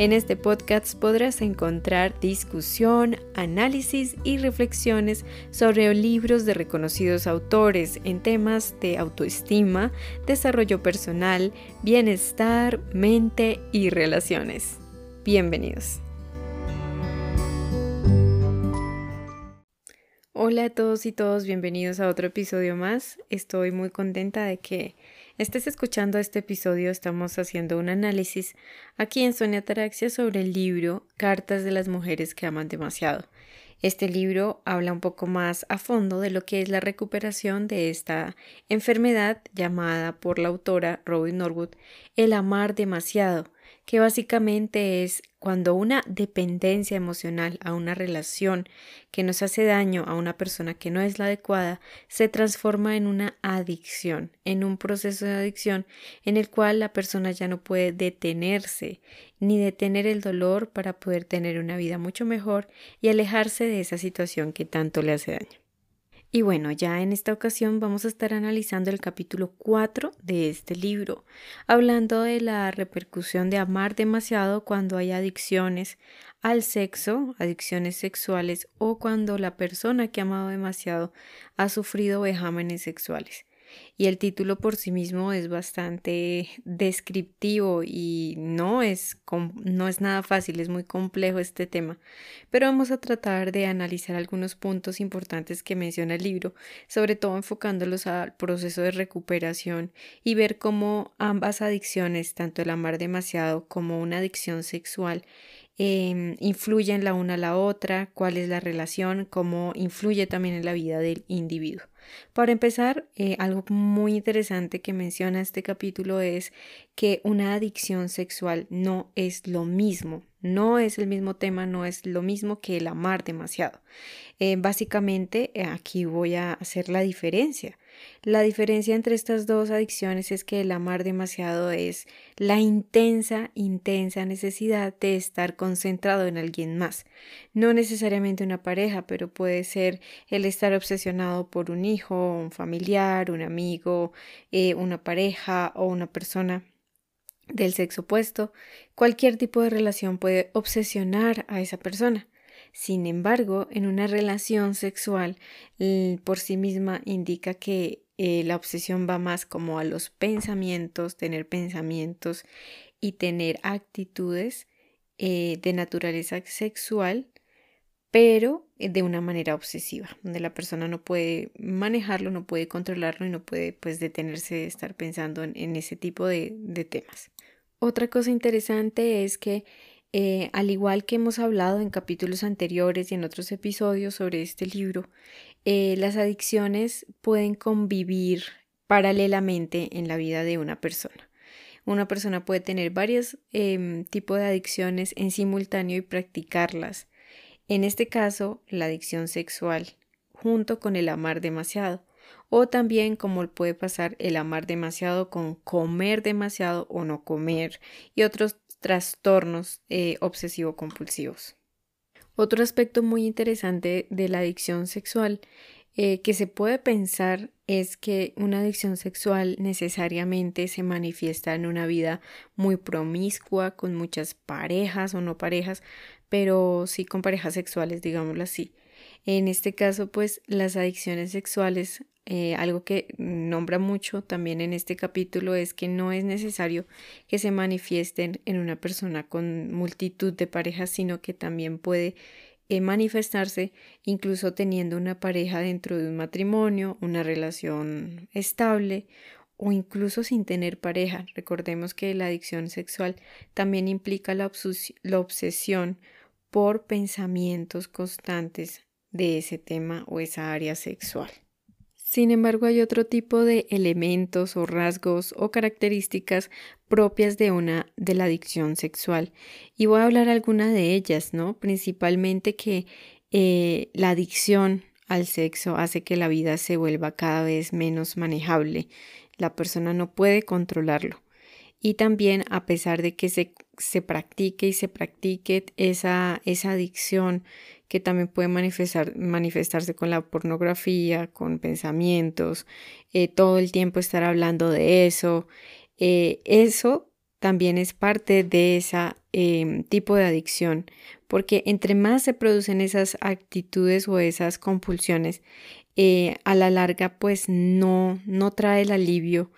En este podcast podrás encontrar discusión, análisis y reflexiones sobre libros de reconocidos autores en temas de autoestima, desarrollo personal, bienestar, mente y relaciones. Bienvenidos. Hola a todos y todos, bienvenidos a otro episodio más. Estoy muy contenta de que estés escuchando este episodio, estamos haciendo un análisis aquí en Sonia Taraxia sobre el libro Cartas de las mujeres que aman demasiado. Este libro habla un poco más a fondo de lo que es la recuperación de esta enfermedad llamada por la autora Robin Norwood el amar demasiado, que básicamente es cuando una dependencia emocional a una relación que nos hace daño a una persona que no es la adecuada se transforma en una adicción, en un proceso de adicción en el cual la persona ya no puede detenerse ni detener el dolor para poder tener una vida mucho mejor y alejarse de esa situación que tanto le hace daño. Y bueno, ya en esta ocasión vamos a estar analizando el capítulo 4 de este libro, hablando de la repercusión de amar demasiado cuando hay adicciones al sexo, adicciones sexuales o cuando la persona que ha amado demasiado ha sufrido vejámenes sexuales y el título por sí mismo es bastante descriptivo y no es, no es nada fácil, es muy complejo este tema, pero vamos a tratar de analizar algunos puntos importantes que menciona el libro, sobre todo enfocándolos al proceso de recuperación y ver cómo ambas adicciones, tanto el amar demasiado como una adicción sexual, eh, influyen la una a la otra, cuál es la relación, cómo influye también en la vida del individuo. Para empezar, eh, algo muy interesante que menciona este capítulo es que una adicción sexual no es lo mismo, no es el mismo tema, no es lo mismo que el amar demasiado. Eh, básicamente, eh, aquí voy a hacer la diferencia. La diferencia entre estas dos adicciones es que el amar demasiado es la intensa, intensa necesidad de estar concentrado en alguien más. No necesariamente una pareja, pero puede ser el estar obsesionado por un hijo, un familiar, un amigo, eh, una pareja o una persona del sexo opuesto. Cualquier tipo de relación puede obsesionar a esa persona. Sin embargo, en una relación sexual por sí misma indica que eh, la obsesión va más como a los pensamientos, tener pensamientos y tener actitudes eh, de naturaleza sexual, pero eh, de una manera obsesiva, donde la persona no puede manejarlo, no puede controlarlo y no puede pues detenerse de estar pensando en, ese tipo de, de temas. Otra cosa interesante es que eh, al igual que hemos hablado en capítulos anteriores y en otros episodios sobre este libro, eh, las adicciones pueden convivir paralelamente en la vida de una persona. Una persona puede tener varios em, tipos de adicciones en simultáneo y practicarlas. En este caso, la adicción sexual, junto con el amar demasiado, o también como puede pasar el amar demasiado con comer demasiado o no comer y otros trastornos eh, obsesivo-compulsivos. Otro aspecto muy interesante de la adicción sexual eh, que se puede pensar es que una adicción sexual necesariamente se manifiesta en una vida muy promiscua, con muchas parejas o no parejas, pero sí con parejas sexuales, digámoslo así. En este caso, pues las adicciones sexuales eh, algo que nombra mucho también en este capítulo es que no es necesario que se manifiesten en una persona con multitud de parejas, sino que también puede eh, manifestarse incluso teniendo una pareja dentro de un matrimonio, una relación estable o incluso sin tener pareja. Recordemos que la adicción sexual también implica la, la obsesión por pensamientos constantes de ese tema o esa área sexual. Sin embargo, hay otro tipo de elementos o rasgos o características propias de una de la adicción sexual y voy a hablar alguna de ellas, ¿no? Principalmente que eh, la adicción al sexo hace que la vida se vuelva cada vez menos manejable. La persona no puede controlarlo. Y también a pesar de que se, se practique y se practique esa, esa adicción que también puede manifestar, manifestarse con la pornografía, con pensamientos, eh, todo el tiempo estar hablando de eso. Eh, eso también es parte de esa em, tipo de adicción, porque entre más se producen esas actitudes o esas compulsiones, eh, a la larga pues no, no trae el alivio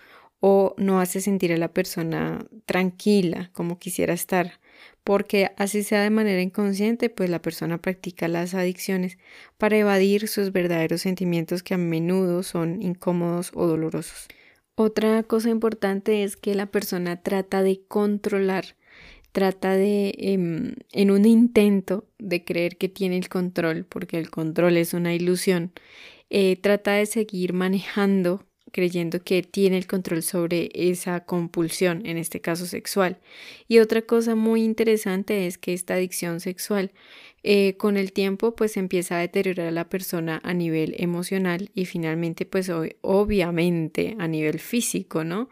o no hace sentir a la persona tranquila como quisiera estar porque así sea de manera inconsciente, pues la persona practica las adicciones para evadir sus verdaderos sentimientos que a menudo son incómodos o dolorosos. Otra cosa importante es que la persona trata de controlar, trata de, em, en un intento de creer que tiene el control, porque el control es una ilusión, eh, trata de seguir manejando creyendo que tiene el control sobre esa compulsión, en este caso sexual. Y otra cosa muy interesante es que esta adicción sexual eh, con el tiempo pues empieza a deteriorar a la persona a nivel emocional y finalmente pues obviamente a nivel físico, ¿no?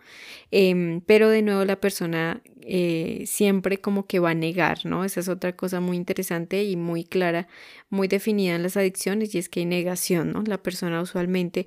Em, pero de nuevo la persona eh, siempre como que va a negar, ¿no? Esa es otra cosa muy interesante y muy clara, muy definida en las adicciones y es que hay negación, ¿no? La persona usualmente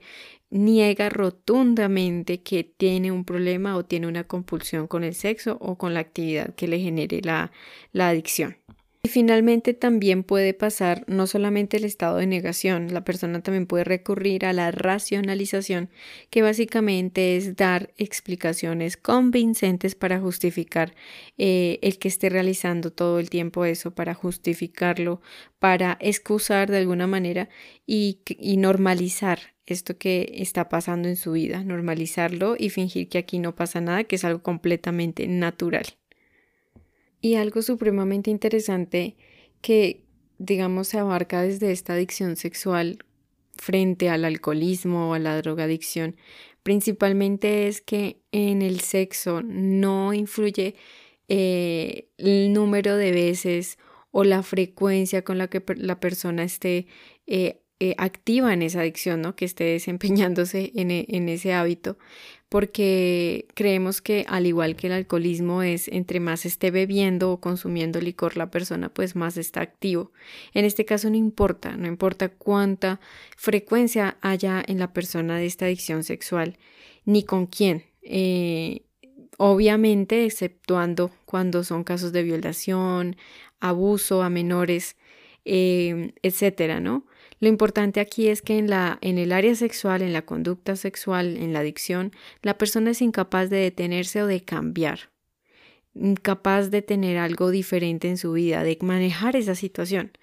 niega rotundamente que tiene un problema o tiene una compulsión con el sexo o con la actividad que le genere la, la adicción. Y finalmente también puede pasar no solamente el estado de negación, la persona también puede recurrir a la racionalización, que básicamente es dar explicaciones convincentes para justificar eh, el que esté realizando todo el tiempo eso, para justificarlo, para excusar de alguna manera y, y normalizar esto que está pasando en su vida, normalizarlo y fingir que aquí no pasa nada, que es algo completamente natural. Y algo supremamente interesante que, digamos, se abarca desde esta adicción sexual frente al alcoholismo o a la drogadicción, principalmente es que en el sexo no influye eh, el número de veces o la frecuencia con la que la persona esté eh, eh, activa en esa adicción, ¿no? Que esté desempeñándose en, e, en, ese hábito, porque creemos que al igual que el alcoholismo es entre más esté bebiendo o consumiendo licor la persona, pues más está activo. En este caso no importa, no importa cuánta frecuencia haya en la persona de esta adicción sexual, ni con quién. Eh, obviamente, exceptuando cuando son casos de violación, abuso a menores, eh, etcétera, ¿no? Lo importante aquí es que en, la, en el área sexual, en la conducta sexual, en la adicción, la persona es incapaz de detenerse o de cambiar, incapaz de tener algo diferente en su vida, de manejar esa situación.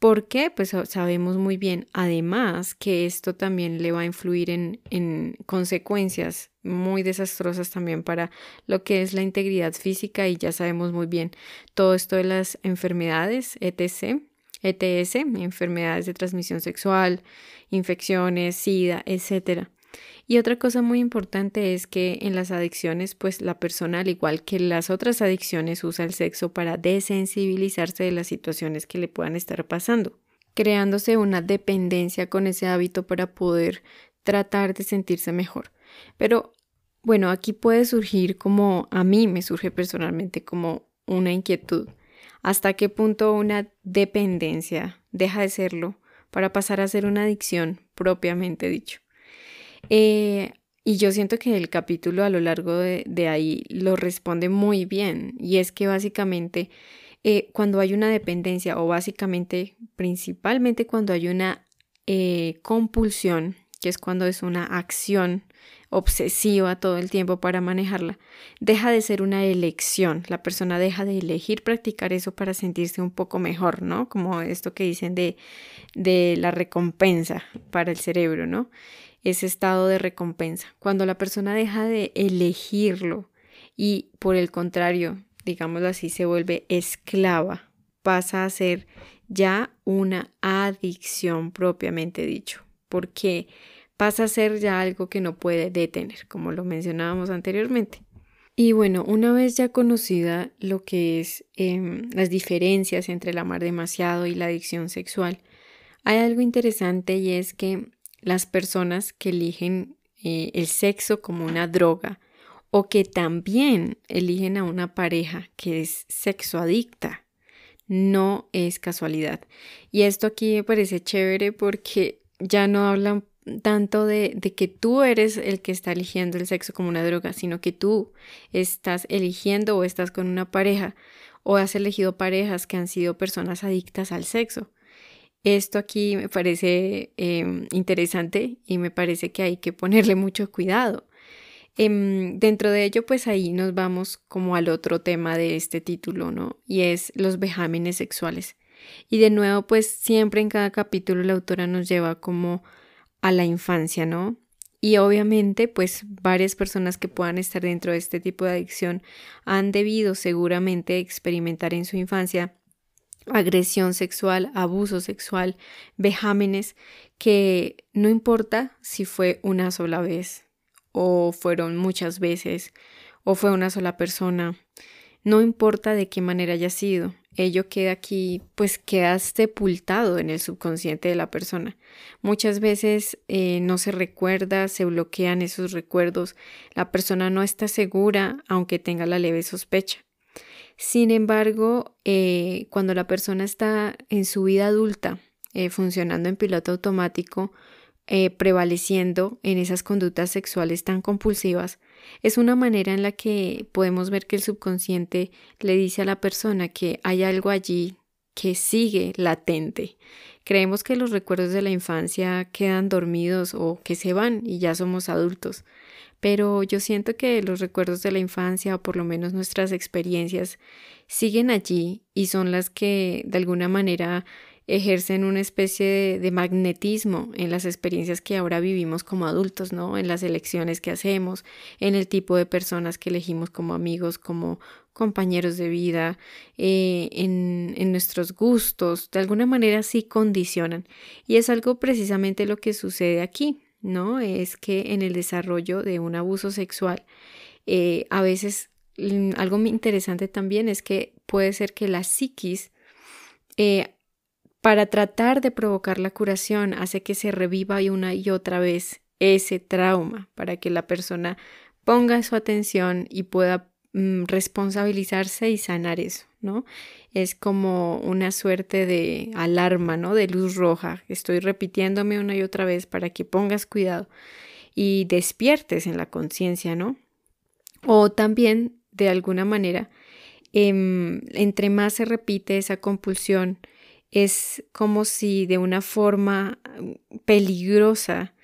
¿Por qué? Pues sabemos muy bien, además, que esto también le va a influir en, en, consecuencias muy desastrosas también para lo que es la integridad física y ya sabemos muy bien todo esto de las enfermedades, etc. ETS, enfermedades de transmisión sexual, infecciones, SIDA, etc. Y otra cosa muy importante es que en las adicciones, pues la persona, al igual que las otras adicciones, usa el sexo para desensibilizarse de las situaciones que le puedan estar pasando, creándose una dependencia con ese hábito para poder tratar de sentirse mejor. Pero bueno, aquí puede surgir como a mí me surge personalmente como una inquietud hasta qué punto una dependencia deja de serlo para pasar a ser una adicción propiamente dicho. Eh, y yo siento que el capítulo a lo largo de, ahí lo responde muy bien y es que básicamente eh, cuando hay una dependencia o básicamente principalmente cuando hay una eh, compulsión, es cuando es una acción obsesiva todo el tiempo para manejarla, deja de ser una elección. La persona deja de elegir practicar eso para sentirse un poco mejor, ¿no? Como esto que dicen de, de la recompensa para el cerebro, ¿no? Ese estado de recompensa. Cuando la persona deja de elegirlo y por el contrario, digámoslo así, se vuelve esclava, pasa a ser ya una adicción propiamente dicho. Porque pasa a ser ya algo que no puede detener, como lo mencionábamos anteriormente. Y bueno, una vez ya conocida lo que es em, las diferencias entre el amar demasiado y la adicción sexual, hay algo interesante y es que las personas que eligen eh, el sexo como una droga o que también eligen a una pareja que es sexoadicta, no es casualidad. Y esto aquí me parece chévere porque ya no hablan tanto de, de, que tú eres el que está eligiendo el sexo como una droga, sino que tú estás eligiendo o estás con una pareja o has elegido parejas que han sido personas adictas al sexo. Esto aquí me parece em, interesante y me parece que hay que ponerle mucho cuidado. Em, dentro de ello, pues ahí nos vamos como al otro tema de este título, ¿no? Y es los vejámenes sexuales. Y de nuevo, pues siempre en cada capítulo la autora nos lleva como a la infancia, ¿no? Y obviamente, pues varias personas que puedan estar dentro de este tipo de adicción han debido seguramente experimentar en su infancia agresión sexual, abuso sexual, vejámenes, que no importa si fue una sola vez o fueron muchas veces o fue una sola persona, no importa de qué manera haya sido, ello queda aquí, pues queda sepultado en el subconsciente de la persona. Muchas veces eh, no se recuerda, se bloquean esos recuerdos, la persona no está segura aunque tenga la leve sospecha. Sin embargo, eh, cuando la persona está en su vida adulta, eh, funcionando en piloto automático, eh, prevaleciendo en esas conductas sexuales tan compulsivas, es una manera en la que podemos ver que el subconsciente le dice a la persona que hay algo allí que sigue latente. Creemos que los recuerdos de la infancia quedan dormidos o que se van y ya somos adultos, pero yo siento que los recuerdos de la infancia o por lo menos nuestras experiencias siguen allí y son las que de alguna manera ejercen una especie de, magnetismo en las experiencias que ahora vivimos como adultos, ¿no? En las elecciones que hacemos, en el tipo de personas que elegimos como amigos, como compañeros de vida, eh, en, en nuestros gustos, de alguna manera sí condicionan. Y es algo precisamente lo que sucede aquí. ¿no? Es que en el desarrollo de un abuso sexual, eh, a veces mm, algo interesante también es que puede ser que la psiquis, eh, para tratar de provocar la curación, hace que se reviva una y otra vez ese trauma, para que la persona ponga su atención y pueda mm, responsabilizarse y sanar eso, ¿no? es como una suerte de alarma, ¿no? De luz roja. Estoy repitiéndome una y otra vez para que pongas cuidado y despiertes en la conciencia, ¿no? O también, de alguna manera, em, entre más se repite esa compulsión, es como si de una forma peligrosa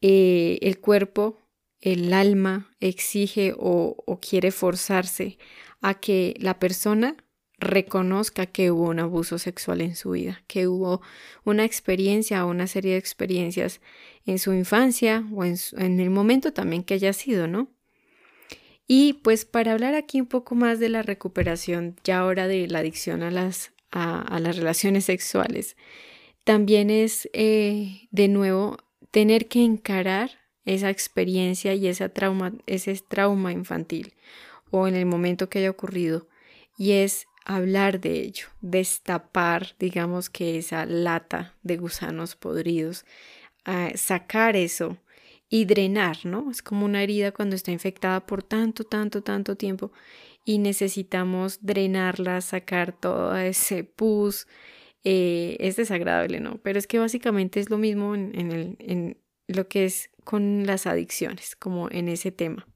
eh, el cuerpo, el alma exige o, o quiere forzarse a que la persona reconozca que hubo un abuso sexual en su vida, que hubo una experiencia o una serie de experiencias en su infancia o en, el momento también que haya sido, ¿no? Y pues para hablar aquí un poco más de la recuperación ya ahora de la adicción a las, a, las relaciones sexuales, también es eh, de nuevo tener que encarar esa experiencia y esa trauma, ese trauma infantil o en el momento que haya ocurrido y es hablar de ello, destapar, digamos que esa lata de gusanos podridos, ah, sacar eso y drenar, ¿no? Es como una herida cuando está infectada por tanto, tanto, tanto tiempo y necesitamos drenarla, sacar todo ese pus. Eh, es desagradable, ¿no? Pero es que básicamente es lo mismo en, el, en lo que es con las adicciones, como en ese tema.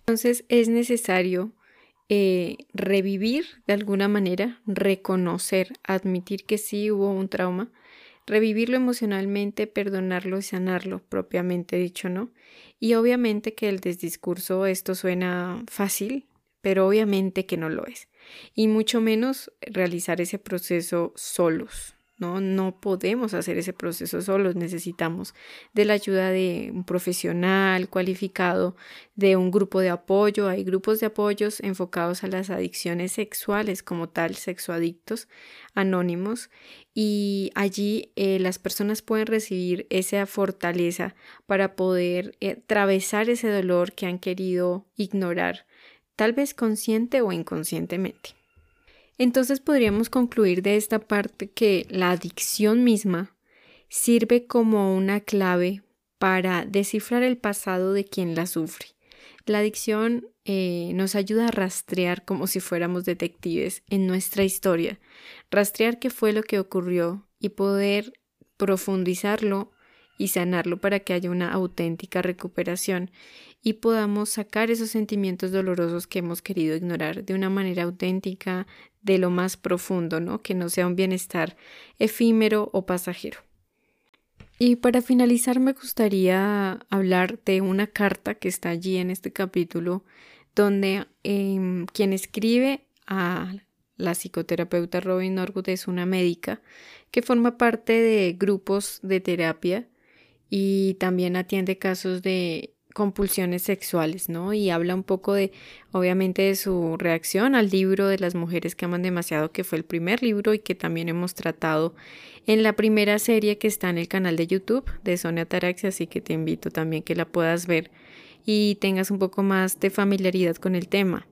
Entonces es necesario eh, revivir de alguna manera, reconocer, admitir que sí hubo un trauma, revivirlo emocionalmente, perdonarlo y sanarlo, propiamente dicho, ¿no? Y obviamente que el desdiscurso esto suena fácil, pero obviamente que no lo es. Y mucho menos realizar ese proceso solos, ¿no? No podemos hacer ese proceso solos, necesitamos de la ayuda de un profesional cualificado, de un grupo de apoyo. Hay grupos de apoyos enfocados a las adicciones sexuales como tal, sexoadictos anónimos, y allí eh, las personas pueden recibir esa fortaleza para poder eh, atravesar ese dolor que han querido ignorar, tal vez consciente o inconscientemente. Entonces podríamos concluir de esta parte que la adicción misma sirve como una clave para descifrar el pasado de quien la sufre. La adicción eh, nos ayuda a rastrear como si fuéramos detectives en nuestra historia, rastrear qué fue lo que ocurrió y poder profundizarlo y sanarlo para que haya una auténtica recuperación y podamos sacar esos sentimientos dolorosos que hemos querido ignorar de una manera auténtica, de lo más profundo, ¿no? Que no sea un bienestar efímero o pasajero. Y para finalizar me gustaría hablar de una carta que está allí en este capítulo donde em, quien escribe a la psicoterapeuta Robin Norwood es una médica que forma parte de grupos de terapia y también atiende casos de compulsiones sexuales, ¿no? Y habla un poco de, obviamente, de su reacción al libro de las mujeres que aman demasiado, que fue el primer libro y que también hemos tratado en la primera serie que está en el canal de YouTube de Sonia Taraxia, así que te invito también que la puedas ver y tengas un poco más de familiaridad con el tema.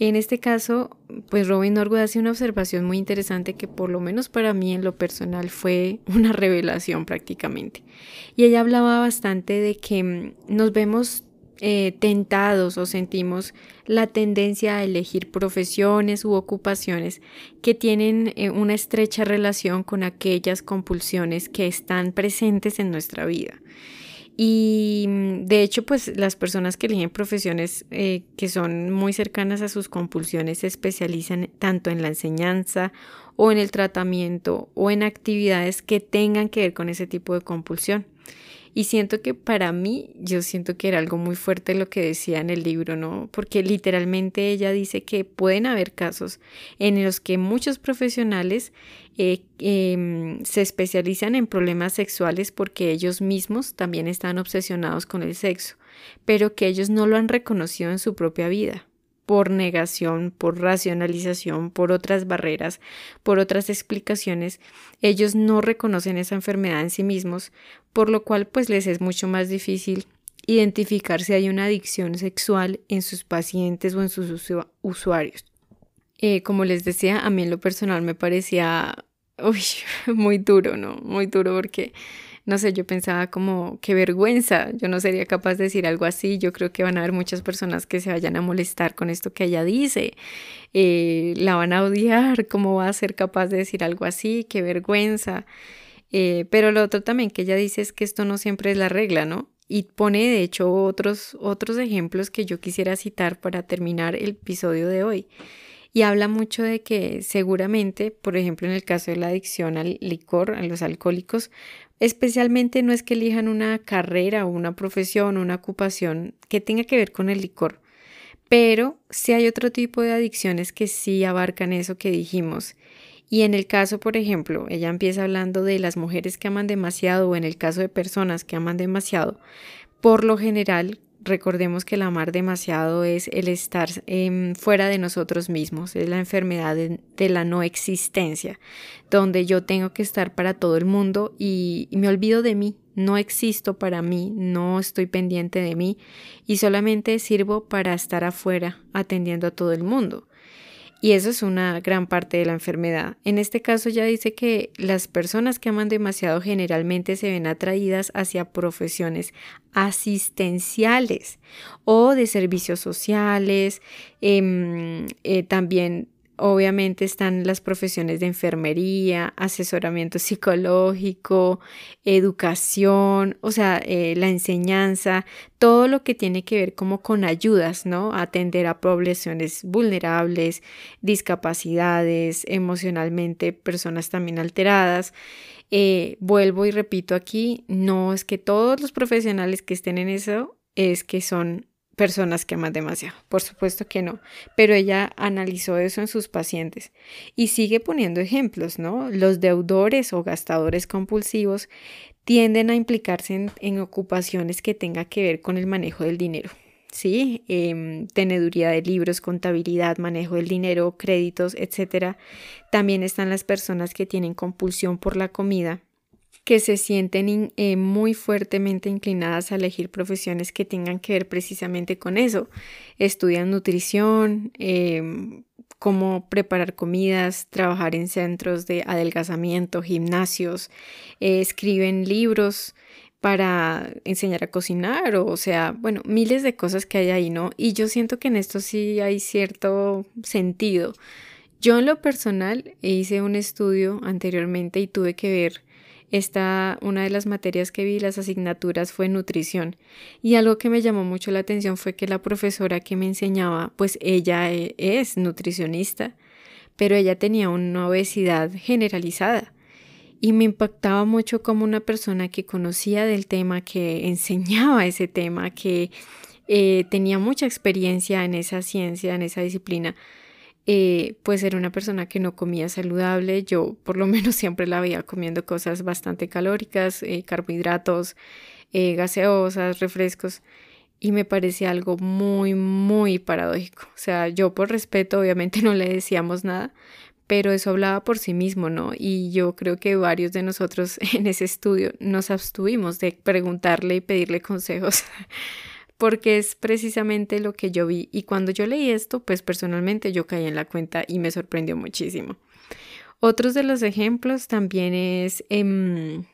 En este caso, pues Robin Norwood hace una observación muy interesante que por lo menos para mí en lo personal fue una revelación prácticamente. Y ella hablaba bastante de que mm, nos vemos eh, tentados o sentimos la tendencia a elegir profesiones u ocupaciones que tienen eh, una estrecha relación con aquellas compulsiones que están presentes en nuestra vida. Y mm, de hecho, pues las personas que eligen profesiones eh, que son muy cercanas a sus compulsiones se especializan tanto en la enseñanza o en el tratamiento o en actividades que tengan que ver con ese tipo de compulsión. Y siento que para mí, yo siento que era algo muy fuerte lo que decía en el libro, ¿no? Porque literalmente ella dice que pueden haber casos en los que muchos profesionales eh, em, se especializan en problemas sexuales porque ellos mismos también están obsesionados con el sexo, pero que ellos no lo han reconocido en su propia vida por negación, por racionalización, por otras barreras, por otras explicaciones, ellos no reconocen esa enfermedad en sí mismos, por lo cual pues les es mucho más difícil identificar si hay una adicción sexual en sus pacientes o en sus usuarios. Eh, como les decía, a mí en lo personal me parecía muy duro, ¿no? Muy duro porque no sé, yo pensaba como, qué vergüenza, yo no sería capaz de decir algo así, yo creo que van a haber muchas personas que se vayan a molestar con esto que ella dice, eh, la van a odiar, cómo va a ser capaz de decir algo así, qué vergüenza. Eh, pero lo otro también que ella dice es que esto no siempre es la regla, ¿no? Y pone de hecho otros, otros ejemplos que yo quisiera citar para terminar el episodio de hoy y habla mucho de que seguramente, por ejemplo, en el caso de la adicción al licor, a los alcohólicos, especialmente no es que elijan una carrera o una profesión o una ocupación que tenga que ver con el licor, pero sí hay otro tipo de adicciones que sí abarcan eso que dijimos. Y en el caso, por ejemplo, ella empieza hablando de las mujeres que aman demasiado o en el caso de personas que aman demasiado, por lo general recordemos que el amar demasiado es el estar em, fuera de nosotros mismos, es la enfermedad de, la no existencia, donde yo tengo que estar para todo el mundo y, y me olvido de mí, no existo para mí, no estoy pendiente de mí y solamente sirvo para estar afuera atendiendo a todo el mundo. Y eso es una gran parte de la enfermedad. En este caso ya dice que las personas que aman demasiado generalmente se ven atraídas hacia profesiones asistenciales o de servicios sociales, em, eh, también Obviamente están las profesiones de enfermería, asesoramiento psicológico, educación, o sea, eh, la enseñanza, todo lo que tiene que ver como con ayudas, ¿no? Atender a poblaciones vulnerables, discapacidades, emocionalmente, personas también alteradas. Eh, vuelvo y repito aquí, no es que todos los profesionales que estén en eso es que son personas que aman demasiado. Por supuesto que no, pero ella analizó eso en sus pacientes y sigue poniendo ejemplos, ¿no? Los deudores o gastadores compulsivos tienden a implicarse en, ocupaciones que tengan que ver con el manejo del dinero. Sí, em, teneduría de libros, contabilidad, manejo del dinero, créditos, etcétera. También están las personas que tienen compulsión por la comida, que se sienten eh, muy fuertemente inclinadas a elegir profesiones que tengan que ver precisamente con eso. Estudian nutrición, em, cómo preparar comidas, trabajar en centros de adelgazamiento, gimnasios, eh, escriben libros para enseñar a cocinar, o, o sea, bueno, miles de cosas que hay ahí, ¿no? Y yo siento que en esto sí hay cierto sentido. Yo en lo personal hice un estudio anteriormente y tuve que ver esta, una de las materias que vi, las asignaturas, fue nutrición. Y algo que me llamó mucho la atención fue que la profesora que me enseñaba, pues ella e, es nutricionista, pero ella tenía una obesidad generalizada. Y me impactaba mucho como una persona que conocía del tema, que enseñaba ese tema, que eh, tenía mucha experiencia en esa ciencia, en esa disciplina, eh, pues era una persona que no comía saludable. Yo por lo menos siempre la veía comiendo cosas bastante calóricas, eh, carbohidratos, eh, gaseosas, refrescos. Y me parecía algo muy, muy paradójico. O sea, yo por respeto obviamente no le decíamos nada, pero eso hablaba por sí mismo, ¿no? Y yo creo que varios de nosotros en ese estudio nos abstuvimos de preguntarle y pedirle consejos porque es precisamente lo que yo vi y cuando yo leí esto, pues personalmente yo caí en la cuenta y me sorprendió muchísimo. Otros de los ejemplos también es, em,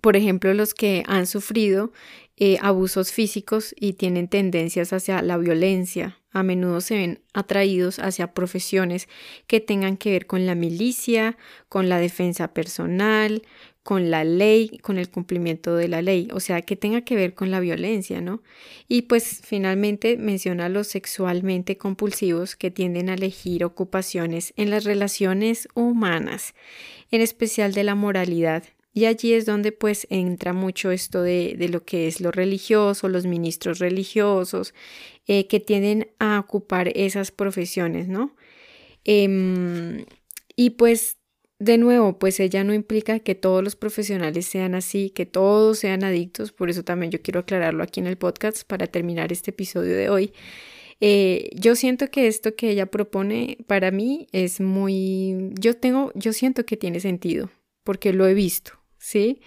por ejemplo, los que han sufrido eh, abusos físicos y tienen tendencias hacia la violencia. A menudo se ven atraídos hacia profesiones que tengan que ver con la milicia, con la defensa personal, con la ley, con el cumplimiento de la ley, o sea, que tenga que ver con la violencia, ¿no? Y pues finalmente menciona a los sexualmente compulsivos que tienden a elegir ocupaciones en las relaciones humanas, en especial de la moralidad. Y allí es donde pues entra mucho esto de, de lo que es lo religioso, los ministros religiosos, eh, que tienden a ocupar esas profesiones, ¿no? Em, y pues de nuevo, pues ella no implica que todos los profesionales sean así, que todos sean adictos, por eso también yo quiero aclararlo aquí en el podcast para terminar este episodio de hoy. Eh, yo siento que esto que ella propone para mí es muy, yo tengo, yo siento que tiene sentido, porque lo he visto, ¿sí?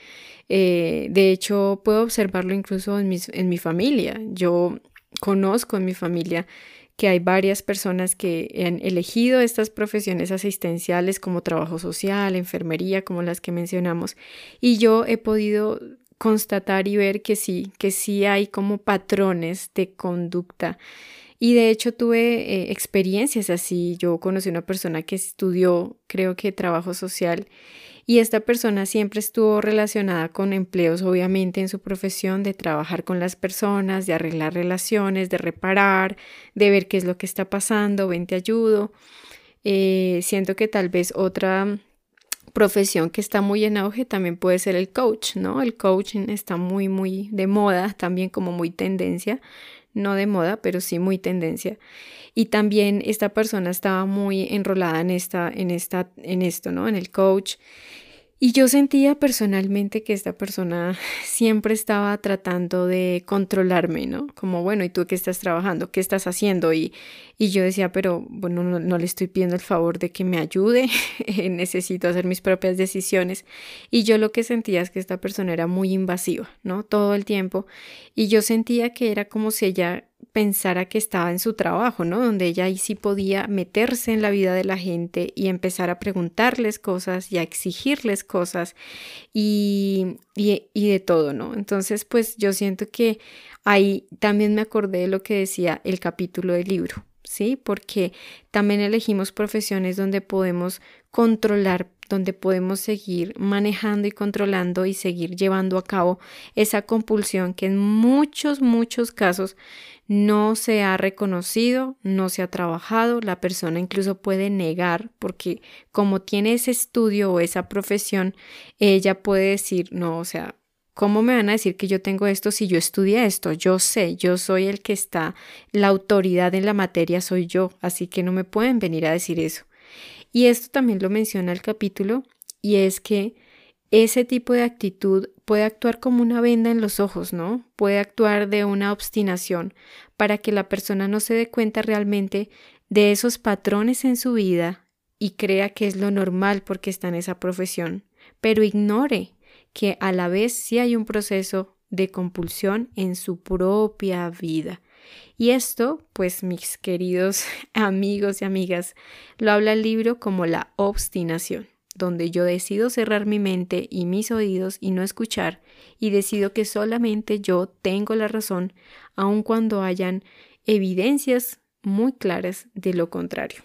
Eh, de hecho, puedo observarlo incluso en, mis, en mi familia. Yo conozco en mi familia que hay varias personas que han elegido estas profesiones asistenciales como trabajo social, enfermería, como las que mencionamos, y yo he podido constatar y ver que sí, que sí hay como patrones de conducta. Y de hecho tuve eh, experiencias así. Yo conocí una persona que estudió, creo que trabajo social, y esta persona siempre estuvo relacionada con empleos, obviamente, en su profesión de trabajar con las personas, de arreglar relaciones, de reparar, de ver qué es lo que está pasando, ven, te ayudo. Eh, siento que tal vez otra profesión que está muy en auge también puede ser el coach, ¿no? El coaching está muy, muy de moda, también como muy tendencia, no de moda, pero sí muy tendencia. Y también esta persona estaba muy enrolada en esta, en esta, en esto, ¿no? En el coach. Y yo sentía personalmente que esta persona siempre estaba tratando de controlarme, ¿no? Como, bueno, ¿y tú qué estás trabajando? ¿Qué estás haciendo? Y, y yo decía, pero bueno, no, no, le estoy pidiendo el favor de que me ayude, necesito hacer mis propias decisiones. Y yo lo que sentía es que esta persona era muy invasiva, ¿no? Todo el tiempo. Y yo sentía que era como si ella pensara que estaba en su trabajo, ¿no? Donde ella ahí sí podía meterse en la vida de la gente y empezar a preguntarles cosas y a exigirles cosas y, y, y de todo, ¿no? Entonces, pues yo siento que ahí también me acordé de lo que decía el capítulo del libro, ¿sí? Porque también elegimos profesiones donde podemos controlar donde podemos seguir manejando y controlando y seguir llevando a cabo esa compulsión que en muchos, muchos casos no se ha reconocido, no se ha trabajado, la persona incluso puede negar porque como tiene ese estudio o esa profesión, ella puede decir, no, o sea, ¿cómo me van a decir que yo tengo esto si yo estudié esto? Yo sé, yo soy el que está, la autoridad en la materia soy yo, así que no me pueden venir a decir eso. Y esto también lo menciona el capítulo y es que ese tipo de actitud puede actuar como una venda en los ojos, ¿no? Puede actuar de una obstinación para que la persona no se dé cuenta realmente de esos patrones en su vida y crea que es lo normal porque está en esa profesión, pero ignore que a la vez sí hay un proceso de compulsión en su propia vida. Y esto, pues mis queridos amigos y amigas, lo habla el libro como la obstinación donde yo decido cerrar mi mente y mis oídos y no escuchar, y decido que solamente yo tengo la razón, aun cuando hayan evidencias muy claras de lo contrario.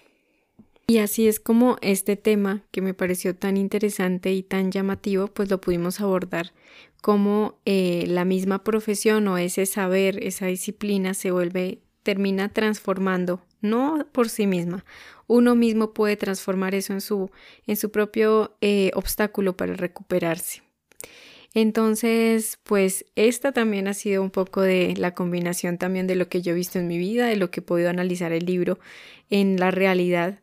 Y así es como este tema que me pareció tan interesante y tan llamativo, pues lo pudimos abordar como eh, la misma profesión o ese saber, esa disciplina se vuelve, termina transformando, no por sí misma. Uno mismo puede transformar eso en su, en su propio eh, obstáculo para recuperarse. Entonces, pues esta también ha sido un poco de la combinación también de lo que yo he visto en mi vida, de lo que he podido analizar el libro en la realidad.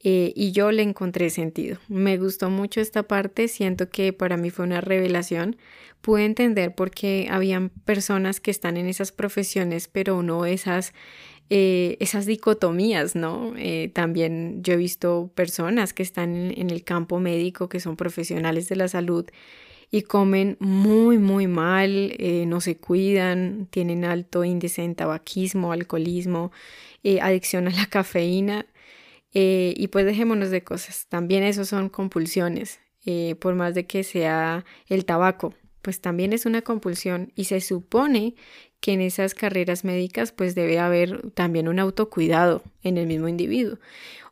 Eh, y yo le encontré sentido. Me gustó mucho esta parte, siento que para mí fue una revelación. Pude entender por qué habían personas que están en esas profesiones, pero no esas eh, esas dicotomías, ¿no? Eh, también yo he visto personas que están en, el campo médico, que son profesionales de la salud y comen muy, muy mal, eh, no se cuidan, tienen alto índice en tabaquismo, alcoholismo, adicción a la cafeína. y pues dejémonos de cosas. También eso son compulsiones, por más de que sea el tabaco, pues también es una compulsión y se supone que en esas carreras médicas pues debe haber también un autocuidado en el mismo individuo.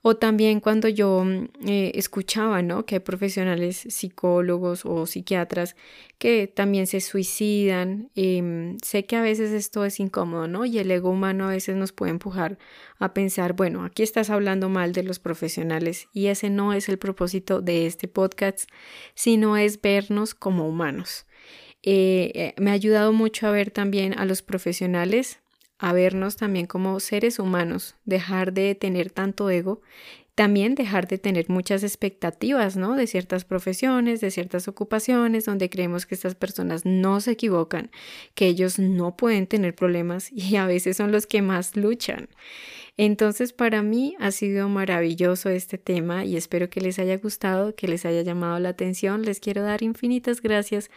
O también cuando yo mm, eh, escuchaba, ¿no? Que hay profesionales psicólogos o psiquiatras que también se suicidan. Em, sé que a veces esto es incómodo, ¿no? Y el ego humano a veces nos puede empujar a pensar, bueno, aquí estás hablando mal de los profesionales y ese no es el propósito de este podcast, sino es vernos como humanos. Eh, eh, me ha ayudado mucho a ver también a los profesionales, a vernos también como seres humanos, dejar de tener tanto ego, también dejar de tener muchas expectativas, ¿no? De ciertas profesiones, de ciertas ocupaciones, donde creemos que estas personas no se equivocan, que ellos no pueden tener problemas y a veces son los que más luchan. Entonces para mí ha sido maravilloso este tema y espero que les haya gustado, que les haya llamado la atención. Les quiero dar infinitas gracias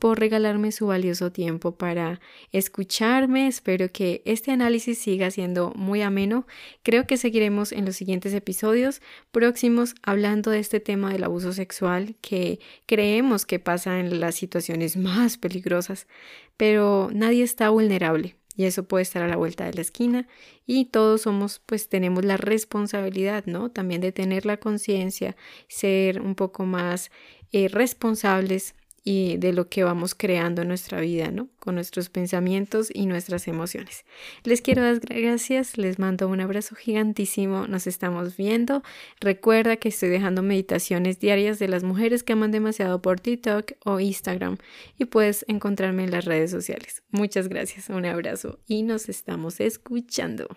por regalarme su valioso tiempo para escucharme. Espero que este análisis siga siendo muy ameno. Creo que seguiremos en los siguientes episodios próximos hablando de este tema del abuso sexual que creemos que pasa en las situaciones más peligrosas, pero nadie está vulnerable y eso puede estar a la vuelta de la esquina. Y todos somos pues tenemos la responsabilidad no también de tener la conciencia ser un poco más eh, responsables y de lo que vamos creando en nuestra vida, ¿no? Con nuestros pensamientos y nuestras emociones. Les quiero dar gracias, les mando un abrazo gigantísimo, nos estamos viendo. Recuerda que estoy dejando meditaciones diarias de las mujeres que aman demasiado por TikTok o Instagram y puedes encontrarme en las redes sociales. Muchas gracias, un abrazo y nos estamos escuchando.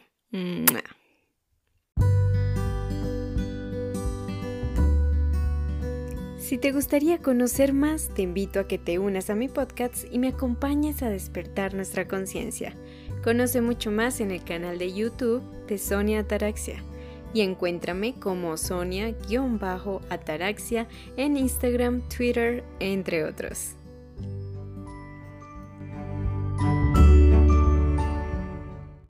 Si te gustaría conocer más, te invito a que te unas a mi podcast y me acompañes a despertar nuestra conciencia. Conoce mucho más en el canal de YouTube de Sonia Ataraxia y encuéntrame como Sonia-Ataraxia en Instagram, Twitter, entre otros.